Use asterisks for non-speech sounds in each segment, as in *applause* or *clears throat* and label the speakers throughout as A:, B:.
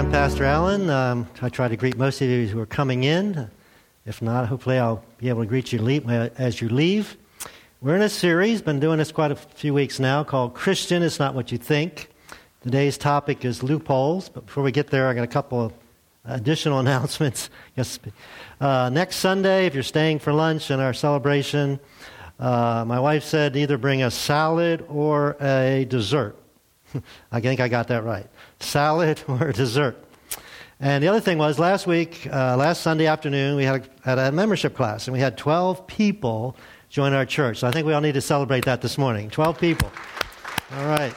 A: I'm Pastor Allen. Um, I try to greet most of you who are coming in. If not, hopefully I'll be able to greet you as you leave. We're in a series, been doing this quite a few weeks now, called Christian is Not What You Think. Today's topic is loopholes, but before we get there, I got a couple of additional *laughs* announcements. Yes, uh, next Sunday, if you're staying for lunch in our celebration, uh, my wife said either bring a salad or a dessert. *laughs* I think I got that right. Salad *laughs* or dessert. And the other thing was last week, uh, last Sunday afternoon, we had a, had a membership class, and we had 12 people join our church. So I think we all need to celebrate that this morning. 12 people. All right.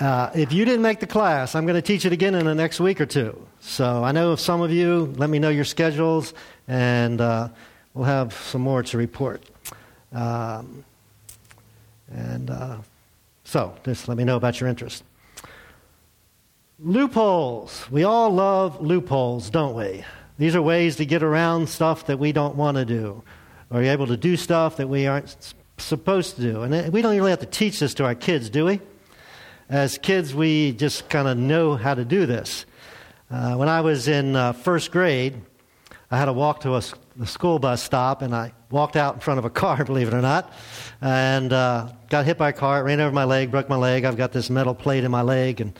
A: Uh, if you didn't make the class, I'm going to teach it again in the next week or two. So I know if some of you, let me know your schedules, and uh, we'll have some more to report. Um, and uh, so, just let me know about your interest. Loopholes. We all love loopholes, don't we? These are ways to get around stuff that we don't want to do, or you're able to do stuff that we aren't supposed to do. And we don't really have to teach this to our kids, do we? As kids, we just kind of know how to do this. Uh, when I was in uh, first grade, I had to walk to a, a, school bus stop, and I walked out in front of a car, *laughs* believe it or not, and uh, got hit by a car. It ran over my leg, broke my leg. I've got this metal plate in my leg, and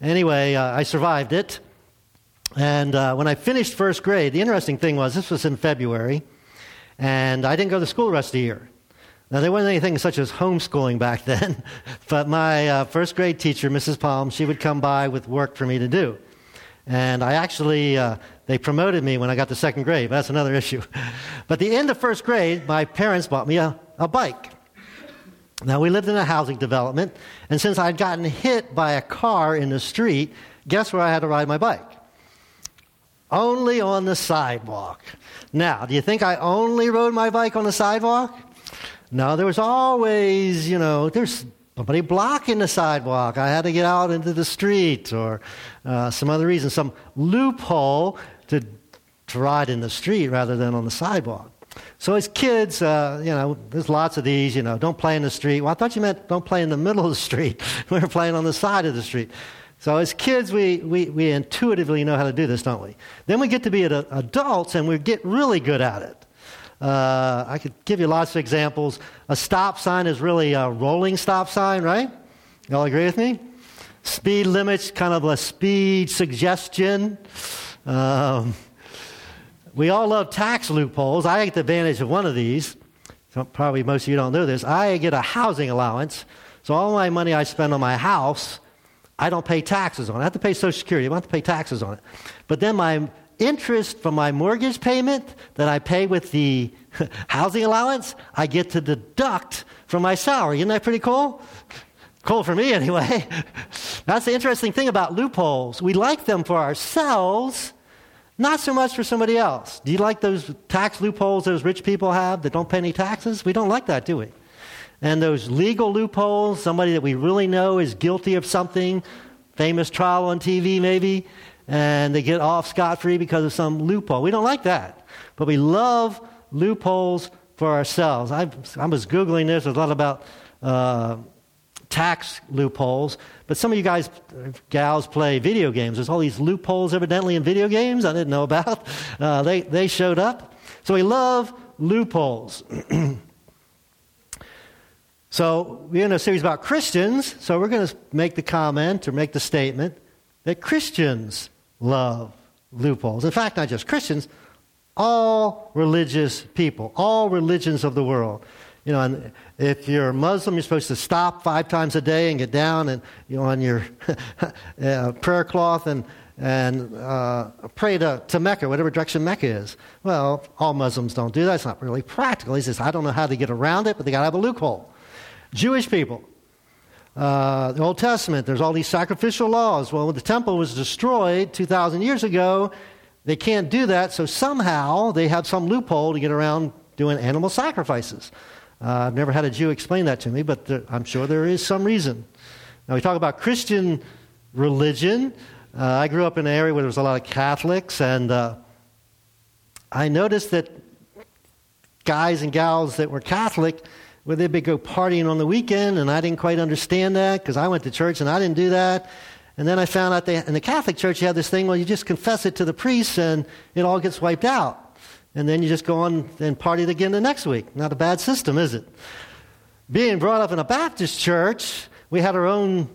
A: anyway, uh, I survived it. And uh, when I finished first grade, the interesting thing was this was in February, and I didn't go to school the rest of the year. Now, there wasn't anything such as homeschooling back *laughs* then, but my uh, first grade teacher, Mrs. Palm, she would come by with work for me to do. And I actually, uh, they promoted me when I got to second grade. That's another *laughs* issue. But the end of first grade, my parents bought me a, a bike. Now, we lived in a housing development, and since I'd gotten hit by a car in the street, guess where I had to ride my bike? Only on the sidewalk. Now, do you think I only rode my bike on the sidewalk? No, there was always, you know, there's somebody blocking the sidewalk. I had to get out into the street or uh, some other reason, some loophole to, to ride in the street rather than on the sidewalk. So as kids, uh, you know, there's lots of these, you know, don't play in the street. Well, I thought you meant don't play in the *laughs* middle of the street. we *laughs* were playing on the side of the street. So as kids, we, we, we intuitively know how to do this, don't we? Then we get to be adults and we get really good at it. Uh, I could give you lots of examples. A stop sign is really a rolling stop sign, right? Y'all agree with me? Speed limits, kind of a speed suggestion. Um, we all love tax loopholes. I the advantage of one of these. Probably most of you don't know this. I get a housing allowance. So all my money I spend on my house, I don't pay taxes on. I have to pay Social Security. I don't have to pay taxes on it. But then my interest from my mortgage payment that I pay with the *laughs* housing allowance, I get to deduct from my salary. Isn't that pretty cool? Cool for me, anyway. *laughs* That's the interesting thing about loopholes. We like them for ourselves, not so much for somebody else. Do you like those tax loopholes those rich people have that don't pay any taxes? We don't like that, do we? And those legal loopholes, somebody that we really know is guilty of something, famous trial on TV maybe, and they get off scot free because of some loophole. We don't like that. But we love loopholes for ourselves. I, I was Googling this, there's a lot about uh, tax loopholes. But some of you guys, gals, play video games. There's all these loopholes evidently in video games I didn't know about. *laughs* Uh, they, they showed up. So we love loopholes. *clears throat* so we're in a series about Christians. So we're going to make the comment or make the statement that Christians love loopholes. In fact, not just Christians, all religious people, all religions of the world. You know, and if you're a Muslim, you're supposed to stop five times a day and get down and you know on your *laughs* uh, prayer cloth and and uh, pray to, to Mecca, whatever direction Mecca is. Well, all Muslims don't do that. It's not really practical. He says, I don't know how to get around it, but they got to have a loophole. Jewish people, uh, the Old Testament, there's all these sacrificial laws. Well, when the temple was destroyed 2,000 years ago, they can't do that, so somehow they have some loophole to get around doing animal sacrifices. Uh, I've never had a Jew explain that to me, but there, I'm sure there is some reason. Now, we talk about Christian religion. Uh, I grew up in an area where there was a lot of Catholics, and uh, I noticed that guys and gals that were Catholic where they'd be go partying on the weekend, and I didn't quite understand that because I went to church and I didn't do that. And then I found out they, in the Catholic Church, you have this thing, well, you just confess it to the priest and it all gets wiped out. And then you just go on and party again the next week. Not a bad system, is it? Being brought up in a Baptist church, we had our own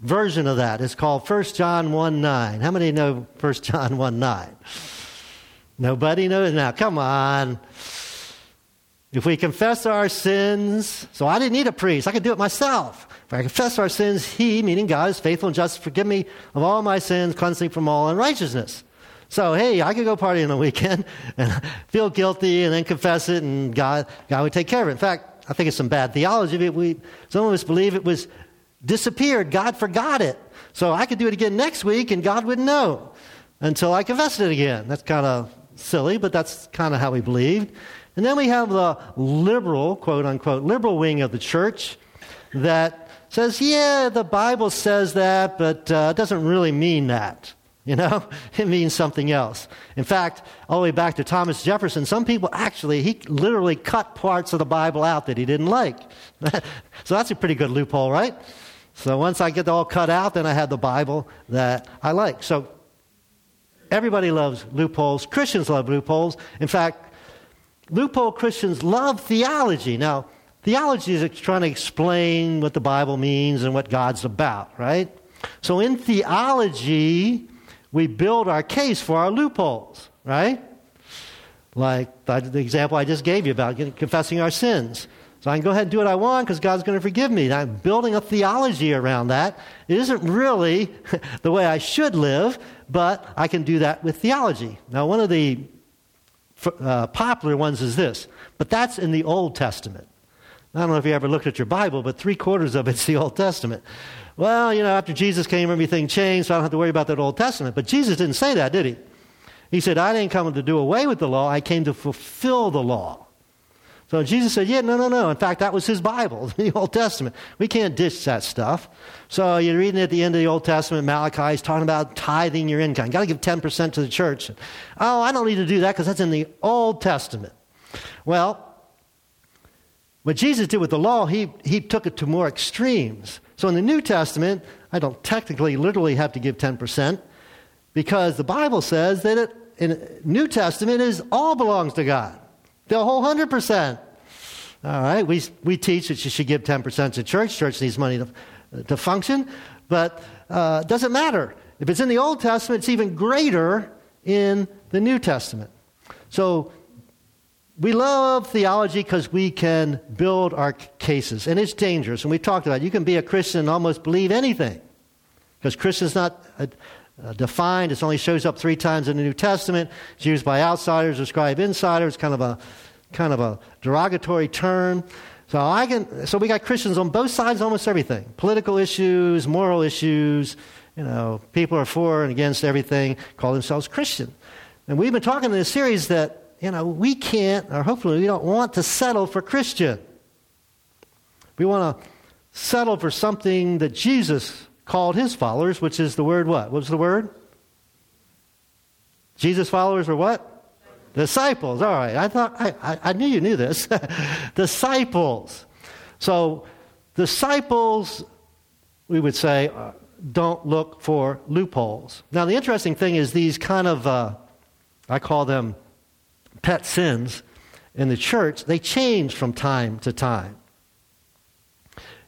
A: version of that. It's called 1 John 1 9. How many know 1 *laughs* John 1 9? Nobody knows? Now, come on. If we confess our sins, so I didn't need a priest, I could do it myself. If I confess our sins, He, meaning God, is faithful and just, forgive me of all my sins, cleansing from all unrighteousness. So, hey, I could go party on the weekend *laughs* and feel guilty and then confess it, and God, God would take care of it. In fact, I think it's some bad theology. We, some of us believe it was disappeared. God forgot it. So I could do it again next week, and God wouldn't know until I confessed it again. That's kind of silly, but that's kind of how we believed. And then we have the liberal, quote unquote, liberal wing of the church that says, yeah, the Bible says that, but uh, it doesn't really mean that. You know, *laughs* it means something else. In fact, all the way back to Thomas Jefferson, some people actually, he literally cut parts of the Bible out that he didn't like. *laughs* so that's a pretty good loophole, right? So once I get all cut out, then I have the Bible that I like. So everybody loves loopholes. Christians love loopholes. In fact, loophole Christians love theology. Now, theology is trying to explain what the Bible means and what God's about, right? So in theology, we build our case for our loopholes, right? Like the example I just gave you about confessing our sins. So I can go ahead and do what I want because God's going to forgive me. And I'm building a theology around that. It isn't really *laughs* the way I should live, but I can do that with theology. Now, one of the uh, popular ones is this, but that's in the Old Testament. I don't know if you ever looked at your Bible, but three quarters of it's the Old Testament. Well, you know, after Jesus came, everything changed, so I don't have to worry about that Old Testament. But Jesus didn't say that, did he? He said, I didn't come to do away with the law, I came to fulfill the law. So Jesus said, Yeah, no, no, no. In fact, that was his Bible, *laughs* the Old Testament. We can't ditch that stuff. So you're reading at the end of the Old Testament, Malachi is talking about tithing your income. You've got to give 10% to the church. Oh, I don't need to do that because that's in the Old Testament. Well, what Jesus did with the law, he, he took it to more extremes. So in the New Testament, I don't technically, literally have to give 10% because the Bible says that it, in New Testament is all belongs to God. The whole 100%. All right, we, we teach that you should give 10% to church. Church needs money to, to function, but uh, it doesn't matter. If it's in the Old Testament, it's even greater in the New Testament. So we love theology because we can build our cases, and it's dangerous. And we talked about it. you can be a Christian and almost believe anything because Christian's not uh, uh, defined. It only shows up three times in the New Testament. It's used by outsiders, describe insiders, kind of a kind of a derogatory term. So I can. So we got Christians on both sides, almost everything: political issues, moral issues. You know, people are for and against everything. Call themselves Christian. And we've been talking in this series that you know we can't, or hopefully we don't want to settle for Christian. We want to settle for something that Jesus called his followers, which is the word what? What was the word? Jesus' followers were what? Disciples. All right. I thought I, I, I knew you knew this. *laughs* disciples. So disciples, we would say, uh, don't look for loopholes. Now the interesting thing is these kind of uh, I call them pet sins in the church. They change from time to time.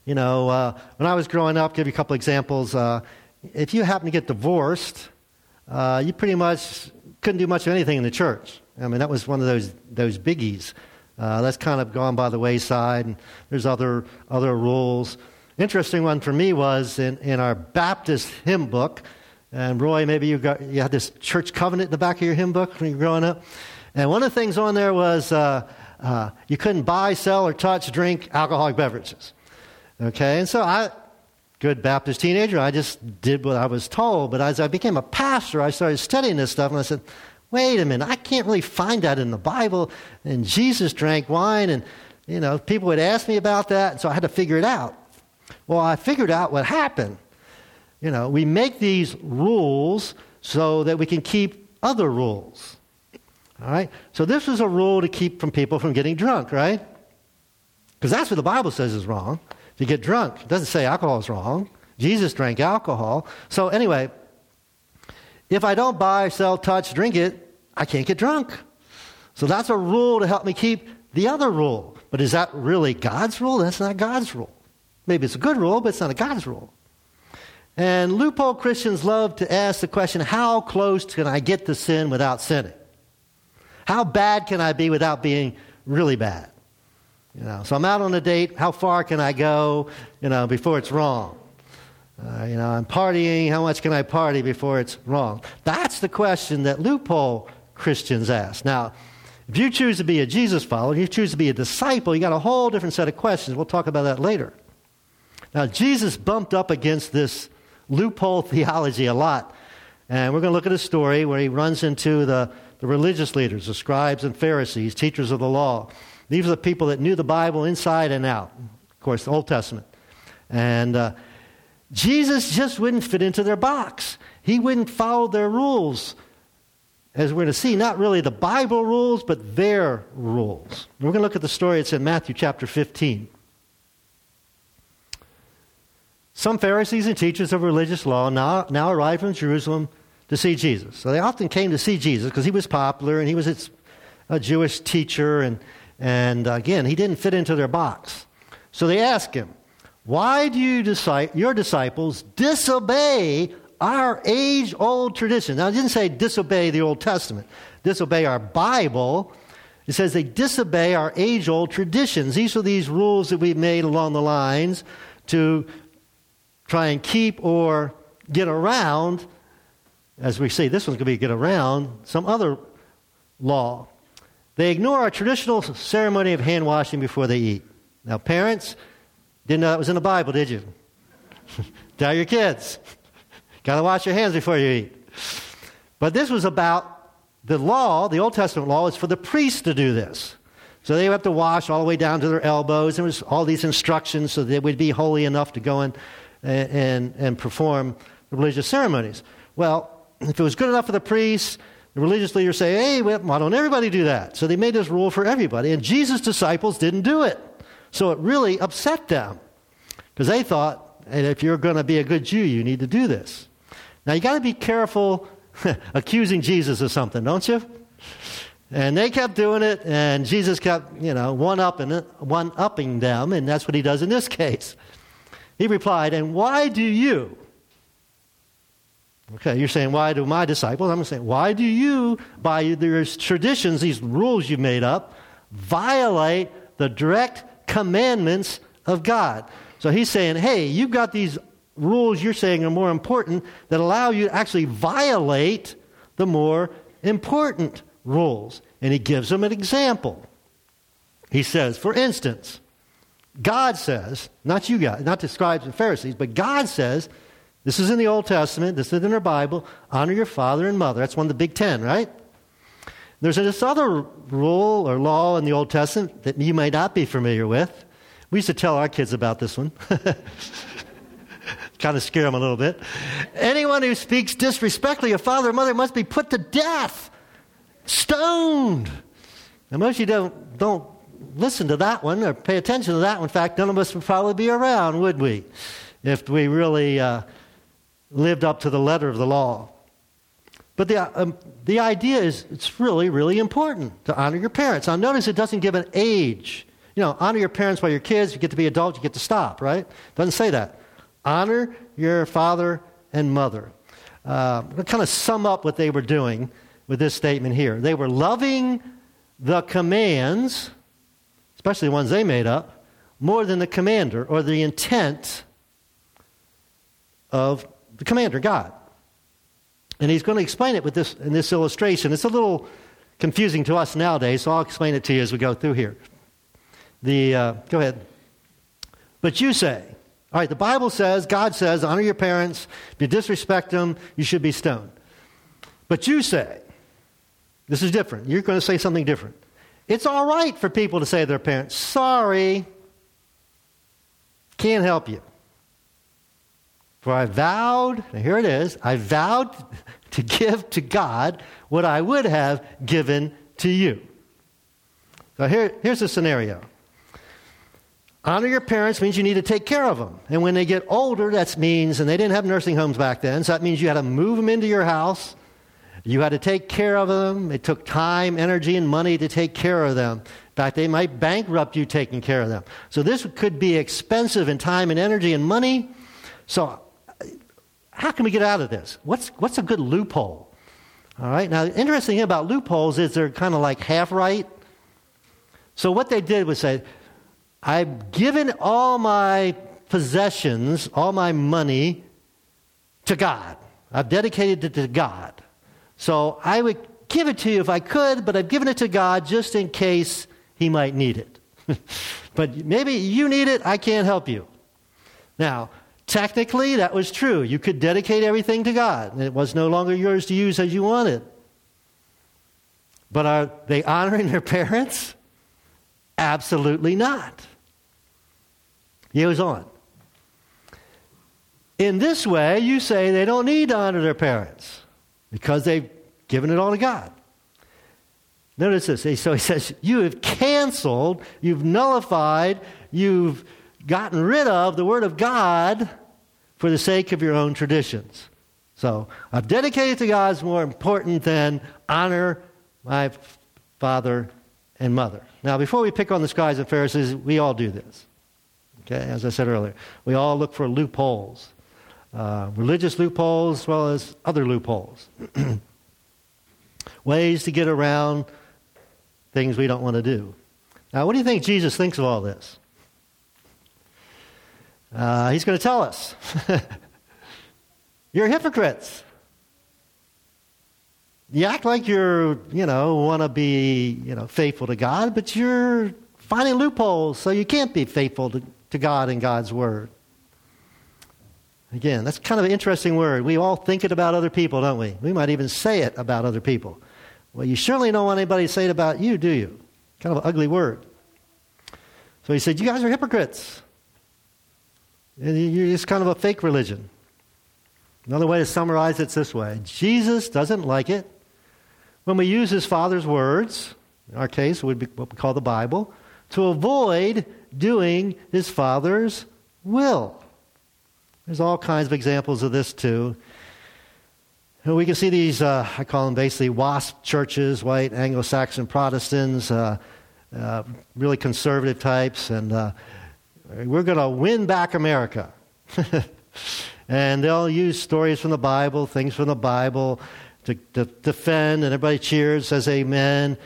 A: You know, uh, when I was growing up, give you a couple examples. Uh, if you happen to get divorced, uh, you pretty much couldn't do much of anything in the church. I mean, that was one of those those biggies. Uh, that's kind of gone by the wayside, and there's other other rules. Interesting one for me was in, in our Baptist hymn book. And Roy, maybe you got you had this church covenant in the back of your hymn book when you were growing up. And one of the things on there was uh, uh, you couldn't buy, sell, or touch, drink alcoholic beverages. Okay, and so I, good Baptist teenager, I just did what I was told. But as I became a pastor, I started studying this stuff, and I said, wait a minute, I can't really find that in the Bible. And Jesus drank wine, and, you know, people would ask me about that, and so I had to figure it out. Well, I figured out what happened. You know, we make these rules so that we can keep other rules. All right? So this was a rule to keep from people from getting drunk, right? Because that's what the Bible says is wrong. To get drunk. It doesn't say alcohol is wrong. Jesus drank alcohol. So, anyway, if I don't buy, sell, touch, drink it, I can't get drunk. So, that's a rule to help me keep the other rule. But is that really God's rule? That's not God's rule. Maybe it's a good rule, but it's not a God's rule. And loophole Christians love to ask the question how close can I get to sin without sinning? How bad can I be without being really bad? You know, so I'm out on a date. How far can I go, you know, before it's wrong? Uh, you know, I'm partying. How much can I party before it's wrong? That's the question that loophole Christians ask. Now, if you choose to be a Jesus follower, you choose to be a disciple, you got a whole different set of questions. We'll talk about that later. Now, Jesus bumped up against this loophole *laughs* theology a lot. And we're going to look at a story where he runs into the, the religious leaders, the scribes and Pharisees, teachers of the law. These are the people that knew the Bible inside and out. Of course, the Old Testament. And uh, Jesus just wouldn't fit into their box. He wouldn't follow their rules. As we're going to see, not really the Bible rules, but their rules. We're going to look at the story. It's in Matthew chapter 15. Some Pharisees and teachers of religious law now, now arrived from Jerusalem to see Jesus. So they often came to see Jesus because he was popular and he was a Jewish teacher and and again, he didn't fit into their box. So they ask him, Why do you your disciples disobey our age old tradition? Now, it didn't say disobey the Old Testament, disobey our Bible. It says they disobey our age old traditions. These are these rules that we've made along the lines to try and keep or get around, as we see, this one's going to be get around some other law. They ignore our traditional ceremony of hand washing before they eat. Now, parents, didn't know that was in the Bible, did you? *laughs* Tell your kids. *laughs* Got to wash your hands before you eat. But this was about the law, the Old Testament law, is for the priests to do this. So they would have to wash all the way down to their elbows. There was all these instructions so they would be holy enough to go and, and, and perform religious ceremonies. Well, if it was good enough for the priests, the religious leaders say, hey, why don't everybody do that? So they made this rule for everybody. And Jesus' disciples didn't do it. So it really upset them because they thought, if you're going to be a good Jew, you need to do this. Now, you got to be careful *laughs* accusing Jesus of something, don't you? And they kept doing it, and Jesus kept, you know, one upping, one upping them, and that's what he does in this *laughs* case. He replied, And why do you, Okay, you're saying, why do my disciples? I'm saying, why do you, by these traditions, these rules you made up, violate the direct commandments of God? So he's saying, hey, you've got these rules you're saying are more important that allow you to actually violate the more important rules. And he gives them an example. He says, for instance, God says, not you guys, not the scribes and Pharisees, but God says, this is in the Old Testament, this is in our Bible. Honor your father and mother. That's one of the big ten, right? There's this other rule or law in the Old Testament that you may not be familiar with. We used to tell our kids about this one. *laughs* kind of scare them a little bit. Anyone who speaks disrespectfully of father or mother must be put to death, stoned. Most of you don't, don't listen to that one or pay attention to that one. In fact, none of us would probably be around, would we? If we really uh, lived up to the letter of the law. But the, um, the idea is it's really, really important to honor your parents. Now, notice it doesn't give an age. You know, honor your parents while you're kids, you get to be adults, you get to stop, right? Doesn't say that. Honor your father and mother. Uh, kind of sum up what they were doing with this statement here. They were loving the commands, especially the ones they made up, more than the commander or the intent of the commander, God. And he's going to explain it with this, in this illustration. It's a little confusing to us nowadays, so I'll explain it to you as we go through here. The, uh, go ahead. But you say, all right, the Bible says, God says, honor your parents. If you disrespect them, you should be stoned. But you say, this is different. You're going to say something different. It's all right for people to say to their parents, sorry, can't help you. For I vowed, here it is, I vowed to give to God what I would have given to you. So here, here's the scenario. Honor your parents means you need to take care of them. And when they get older, that means, and they didn't have nursing homes back then, so that means you had to move them into your house. You had to take care of them. It took time, energy, and money to take care of them. In fact, they might bankrupt you taking care of them. So this could be expensive in time and energy and money. So how can we get out of this? What's, what's a good loophole? All right. Now, the interesting thing about loopholes is they're kind of like half right. So what they did was say, I've given all my possessions, all my money to God. I've dedicated it to God. So I would give it to you if I could, but I've given it to God just in case He might need it. *laughs* but maybe you need it, I can't help you. Now, technically, that was true. You could dedicate everything to God, and it was no longer yours to use as you wanted. But are they honoring their parents? Absolutely not. He goes on. In this way, you say they don't need to honor their parents because they've given it all to God. Notice this. So he says, You have canceled, you've nullified, you've gotten rid of the Word of God for the sake of your own traditions. So, I've dedicated to God is more important than honor my father and mother. Now, before we pick on the scribes and Pharisees, we all do this. Okay, as I said earlier, we all look for loopholes uh, religious loopholes as well as other loopholes. *clears throat* Ways to get around things we don't want to do. Now, what do you think Jesus thinks of all this? Uh, he's going to tell us. *laughs* you're hypocrites. You act like you're, you know, want to be, you know, faithful to God, but you're finding loopholes, so you can't be faithful to, to God and God's Word. Again, that's kind of an interesting word. We all think it about other people, don't we? We might even say it about other people. Well, you surely don't want anybody to say it about you, do you? Kind of an ugly word. So he said, You guys are hypocrites. You're kind of a fake religion. Another way to summarize it's this way Jesus doesn't like it when we use his Father's words, in our case, would be what we call the Bible, to avoid doing his Father's will. There's all kinds of examples of this too. And we can see these, uh, I call them basically WASP churches, white Anglo Saxon Protestants, uh, uh, really conservative types, and uh, we're going to win back America. *laughs* and they'll use stories from the Bible, things from the Bible to, to defend, and everybody cheers, says amen.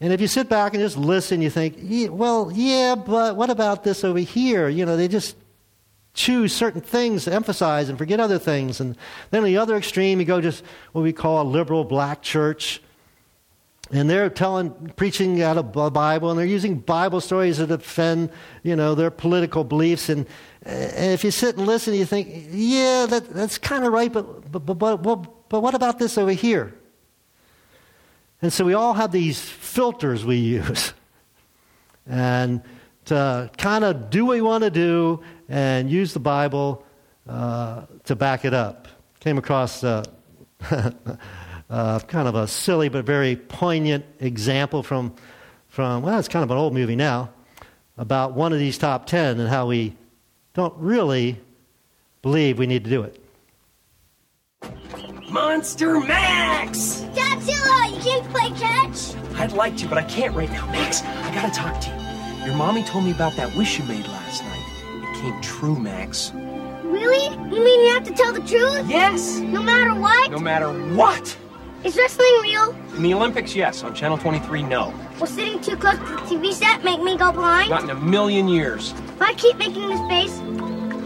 A: And if you sit back and just listen, you think, well, yeah, but what about this over here? You know, they just choose certain things to emphasize and forget other things. And then on the other extreme, you go just what we call a liberal black church. And they're telling, preaching out of the Bible, and they're using Bible stories to defend, you know, their political beliefs. And, and if you sit and listen, you think, yeah, that, that's kind of right, but, but, but, but, but what about this over here? And so we all have these filters we *laughs* use. And to kind of do what we want to do and use the Bible uh, to back it up. Came across uh, *laughs* uh, kind of a silly but very poignant example from, from, well, it's kind of an old movie now, about one of these top ten and how we don't really believe we need to do it.
B: Monster Max!
C: Godzilla, you can't play catch?
B: I'd like to, but I can't right now. Max, I gotta talk to you. Your mommy told me about that wish you made last night. It came true, Max.
C: Really? You mean you have to tell the truth?
B: Yes!
C: No matter what?
B: No matter what!
C: Is wrestling real?
B: In the Olympics, yes. On Channel 23, no.
C: Will sitting too close to the TV set make me go blind?
B: Not in a million years.
C: If I keep making this face,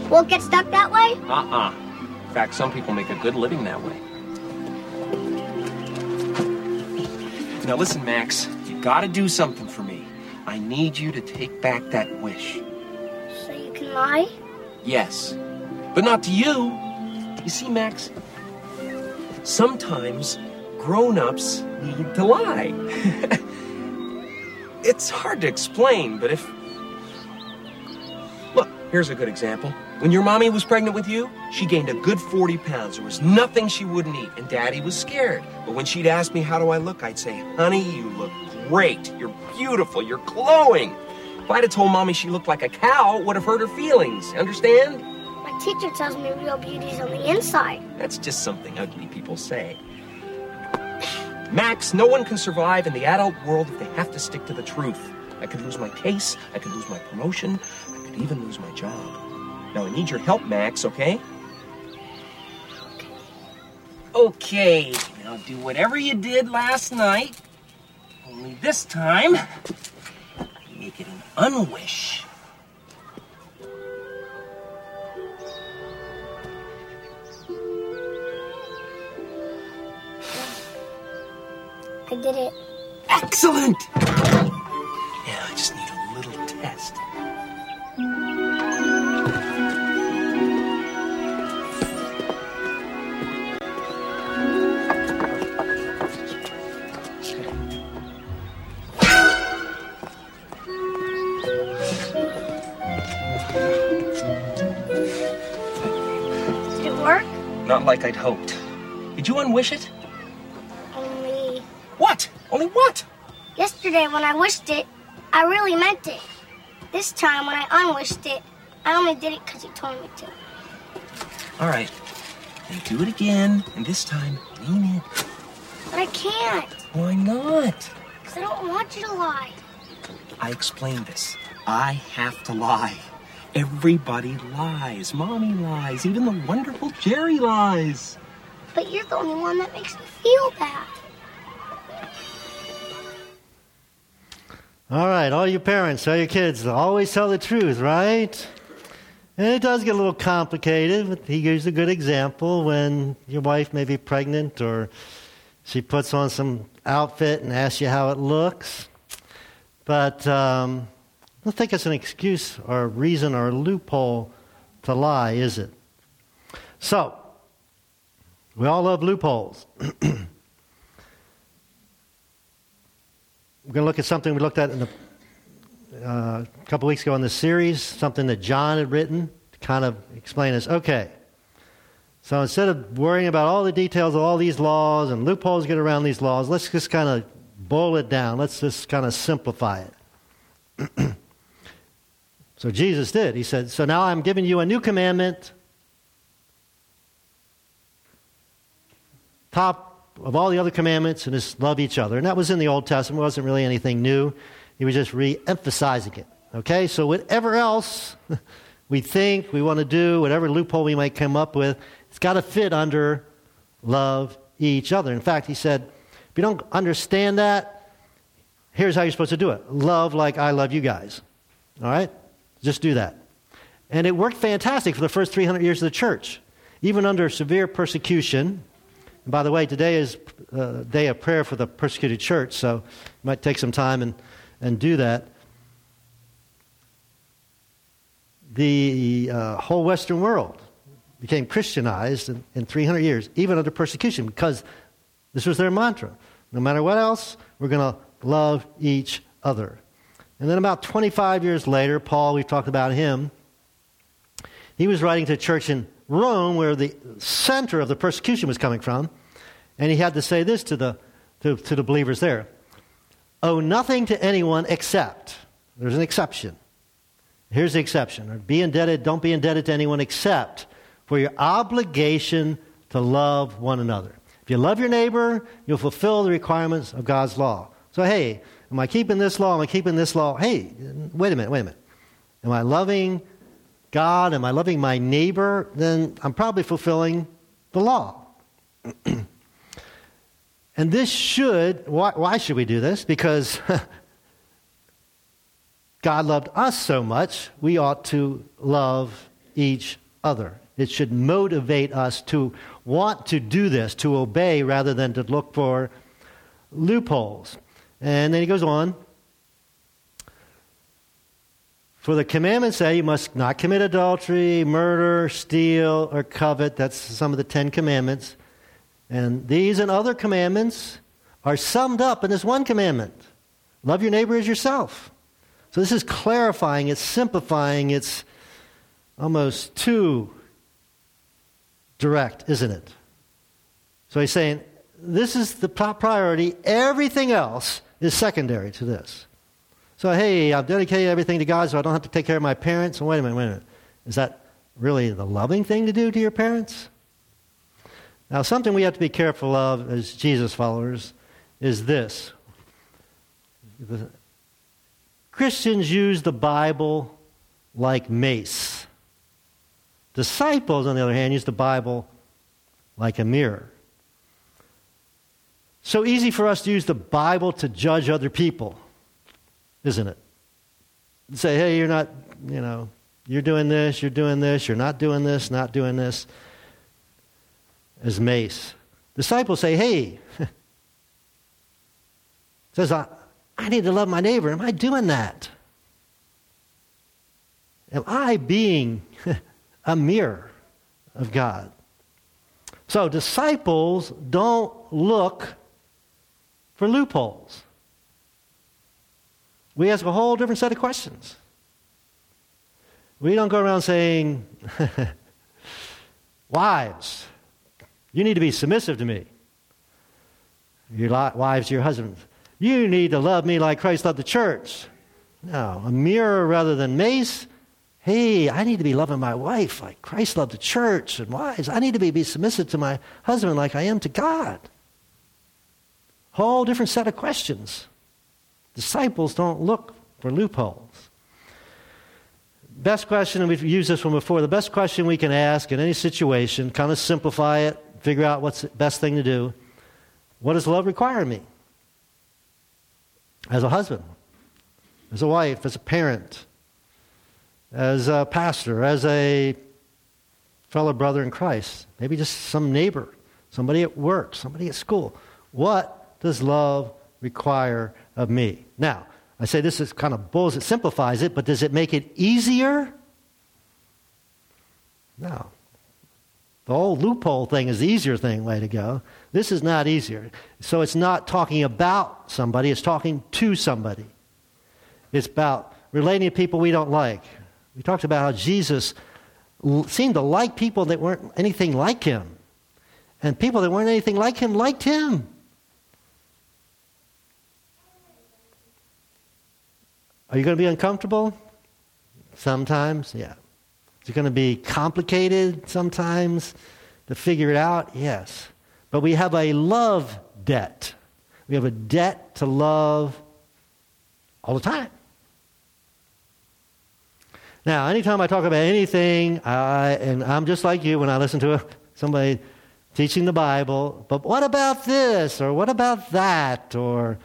C: will it get stuck that way?
B: Uh-uh. In fact, some people make a good living that way. Now listen, Max. You gotta do something for me. I need you to take back that wish.
C: So you can lie?
B: Yes. But not to you. You see, Max, sometimes grown ups need to lie. *laughs* it's hard to explain, but if. Look, here's a good example. When your mommy was pregnant with you, she gained a good 40 pounds. There was nothing she wouldn't eat, and daddy was scared. But when she'd ask me, How do I look? I'd say, Honey, you look great. You're beautiful. You're glowing. If I'd have told mommy she looked like a cow, it would have hurt her feelings. Understand?
C: My teacher tells me real beauty's on the inside.
B: That's just something ugly people say. Max, no one can survive in the adult world if they have to stick to the truth. I could lose my case, I could lose my promotion, I could even lose my job. Now I need your help, Max, okay? Okay, now do whatever you did last night. Only this time, make it an unwish.
C: I did it.
B: Excellent! Now I just need a little test.
C: Did it work?
B: Not like I'd hoped. Did you unwish it?
C: Only
B: What? Only what?
C: yesterday when I wished it, I really meant it. This time when I unwished it, I only did it because you told me to.
B: All right. Then do it again, and this time mean it.
C: But I can't,
B: Why not?
C: because I don't want you to lie.
B: I explained this. I have to lie. Everybody lies. Mommy lies. Even the wonderful Jerry lies.
C: But you're the only one that makes me feel bad.
A: All right, all you parents, all your kids, always tell the truth, right? And it does get a little complicated. But he gives a good example when your wife may be pregnant or she puts on some outfit and asks you how it looks. But um, I don't think it's an excuse or a reason or a loophole to lie, is it? So, we all love loopholes. *clears throat* We're going to look at something we looked at the, uh, a couple weeks ago in the series, something that John had written to kind of explain this. Okay, so instead of worrying about all the details of all these laws and loopholes get around these laws, let's just kind of boil it down. Let's just kind of simplify it. *clears throat* so Jesus did. He said, So now I'm giving you a new commandment. Top of all the other commandments and just love each other. And that was in the Old Testament. It wasn't really anything new. He was just re emphasizing it. Okay? So, whatever else *laughs* we think we want to do, whatever loophole we might come up with, it's got to fit under love each other. In fact, he said, if you don't understand that, here's how you're supposed to do it love like I love you guys. All right? Just do that. And it worked fantastic for the first 300 years of the church. Even under severe persecution, and by the way, today is a day of prayer for the persecuted church, so you might take some time and, and do that. The uh, whole Western world became Christianized in, in 300 years, even under persecution, because this was their mantra. No matter what else, we're going to love each other. And then about 25 years later, Paul, we've talked about him, he was writing to a church in Rome, where the center of the persecution was coming from, and he had to say this to the, to, to the believers there Owe nothing to anyone except, there's an exception. Here's the exception be indebted, don't be indebted to anyone except for your obligation to love one another. If you love your neighbor, you'll fulfill the requirements of God's law. So, hey, am I keeping this law? Am I keeping this law? Hey, wait a minute, wait a minute. Am I loving God? Am I loving my neighbor? Then I'm probably fulfilling the law. *clears throat* and this should, why, why should we do this? Because *laughs* God loved us so much, we ought to love each other. It should motivate us to want to do this, to obey rather than to look for loopholes. And then he goes on. For the commandments say you must not commit adultery, murder, steal, or covet. That's some of the Ten Commandments. And these and other commandments are summed up in this one commandment love your neighbor as yourself. So this is clarifying, it's simplifying, it's almost too direct, isn't it? So he's saying this is the top priority, everything else is secondary to this. So, hey, I've dedicated everything to God so I don't have to take care of my parents. wait a minute, wait a minute. Is that really the loving thing to do to your parents? Now, something we have to be careful of as Jesus followers is this Christians use the Bible like mace. Disciples, on the other hand, use the Bible like a mirror. So easy for us to use the Bible to judge other people, isn't it? Say, hey, you're not, you know, you're doing this, you're doing this, you're not doing this, not doing this. As mace. Disciples say, hey, *laughs* says, I, I need to love my neighbor. Am I doing that? Am I being *laughs* a mirror of God? So disciples don't look for loopholes. We ask a whole different set of questions. We don't go around saying, *laughs* Wives, you need to be submissive to me. Your wives, your husbands, you need to love me like Christ loved the church. No, a mirror rather than mace. Hey, I need to be loving my wife like Christ loved the church and wives. I need to be, be submissive to my husband like I am to God. Whole different set of questions. Disciples don't look for loopholes. Best question, and we've used this one before, the best question we can ask in any situation, kind of simplify it, figure out what's the best thing to do. What does love require of me? As a husband, as a wife, as a parent, as a pastor, as a fellow brother in Christ, maybe just some neighbor, somebody at work, somebody at school. What does love require of me? Now, I say this is kind of bulls, it simplifies it, but does it make it easier? No. The whole loophole thing is the easier thing, way to go. This is not easier. So it's not talking about somebody, it's talking to somebody. It's about relating to people we don't like. We talked about how Jesus seemed to like people that weren't anything like him. And people that weren't anything like him liked him. Are you going to be uncomfortable? Sometimes, yeah. Is it going to be complicated sometimes to figure it out? Yes. But we have a love debt. We have a debt to love all the time. Now, anytime I talk about anything, I, and I'm just like you when I listen to somebody teaching the Bible, but what about this? Or what about that? Or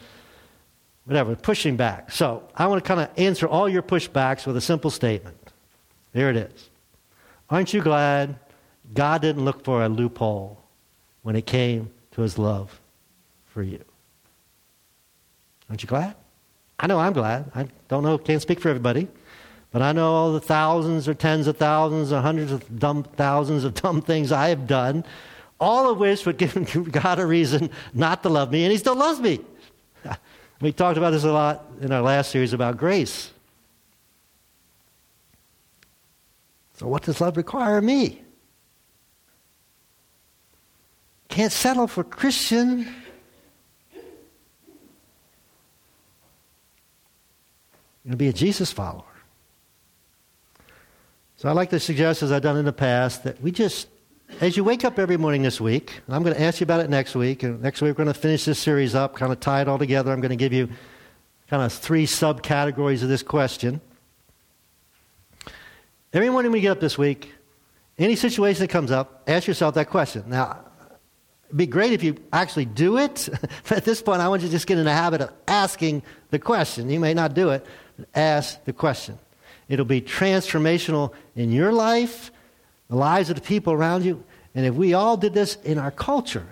A: whatever, pushing back. So I want to kind of answer all your pushbacks with a simple statement. Here it is. Aren't you glad God didn't look for a loophole when it came to his love for you? Aren't you glad? I know I'm glad. I don't know, can't speak for everybody. But I know all the thousands or tens of thousands or hundreds of dumb, thousands of *laughs* dumb things I have done, all of which would give *laughs* God a reason not to love me, and He still loves me. We talked about this a lot in our last series about grace. So, what does love require of me? Can't settle for Christian. To be a Jesus follower. So, I'd like to suggest, as I've done in the past, that we just as you wake up every morning this week, and I'm going to ask you about it next week, and next week we're going to finish this series up, kind of tie it all together. I'm going to give you kind of three subcategories of this question. Every morning we get up this week, any situation that comes up, ask yourself that question. Now, it'd be great if you actually do it. *laughs* at this point, I want you to just get in the habit of asking the question. You may not do it, ask the question. It'll be transformational in your life, the lives of the people around you, and if we all did this in our culture,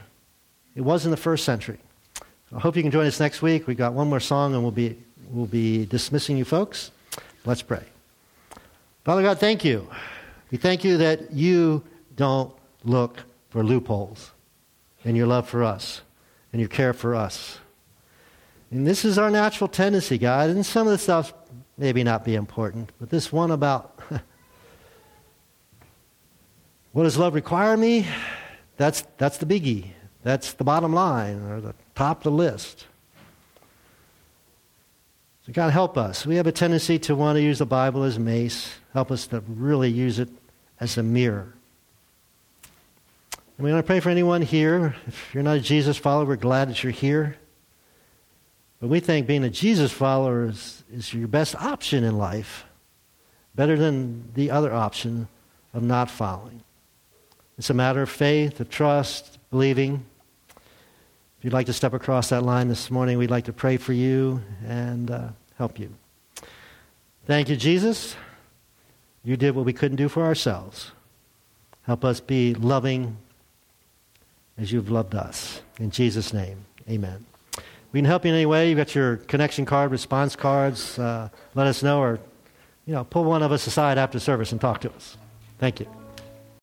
A: it was in the first century. I hope you can join us next week. We've got one more song and we'll be, we'll be dismissing you folks. Let's pray. Father God, thank you. We thank you that you don't look for loopholes in your love for us and your care for us. And this is our natural tendency, God. And some of the stuff maybe not be important, but this one about what does love require me? That's, that's the biggie. That's the bottom line, or the top of the list. So, God, help us. We have a tendency to want to use the Bible as a mace. Help us to really use it as a mirror. And we want to pray for anyone here. If you're not a Jesus follower, we're glad that you're here. But we think being a Jesus follower is, is your best option in life, better than the other option of not following. It's a matter of faith, of trust, believing. If you'd like to step across that line this morning, we'd like to pray for you and uh, help you. Thank you, Jesus. You did what we couldn't do for ourselves. Help us be loving as you've loved us. In Jesus' name, amen. We can help you in any way. You've got your connection card, response cards. Uh, let us know, or you know, pull one of us aside after service and talk to us. Thank you.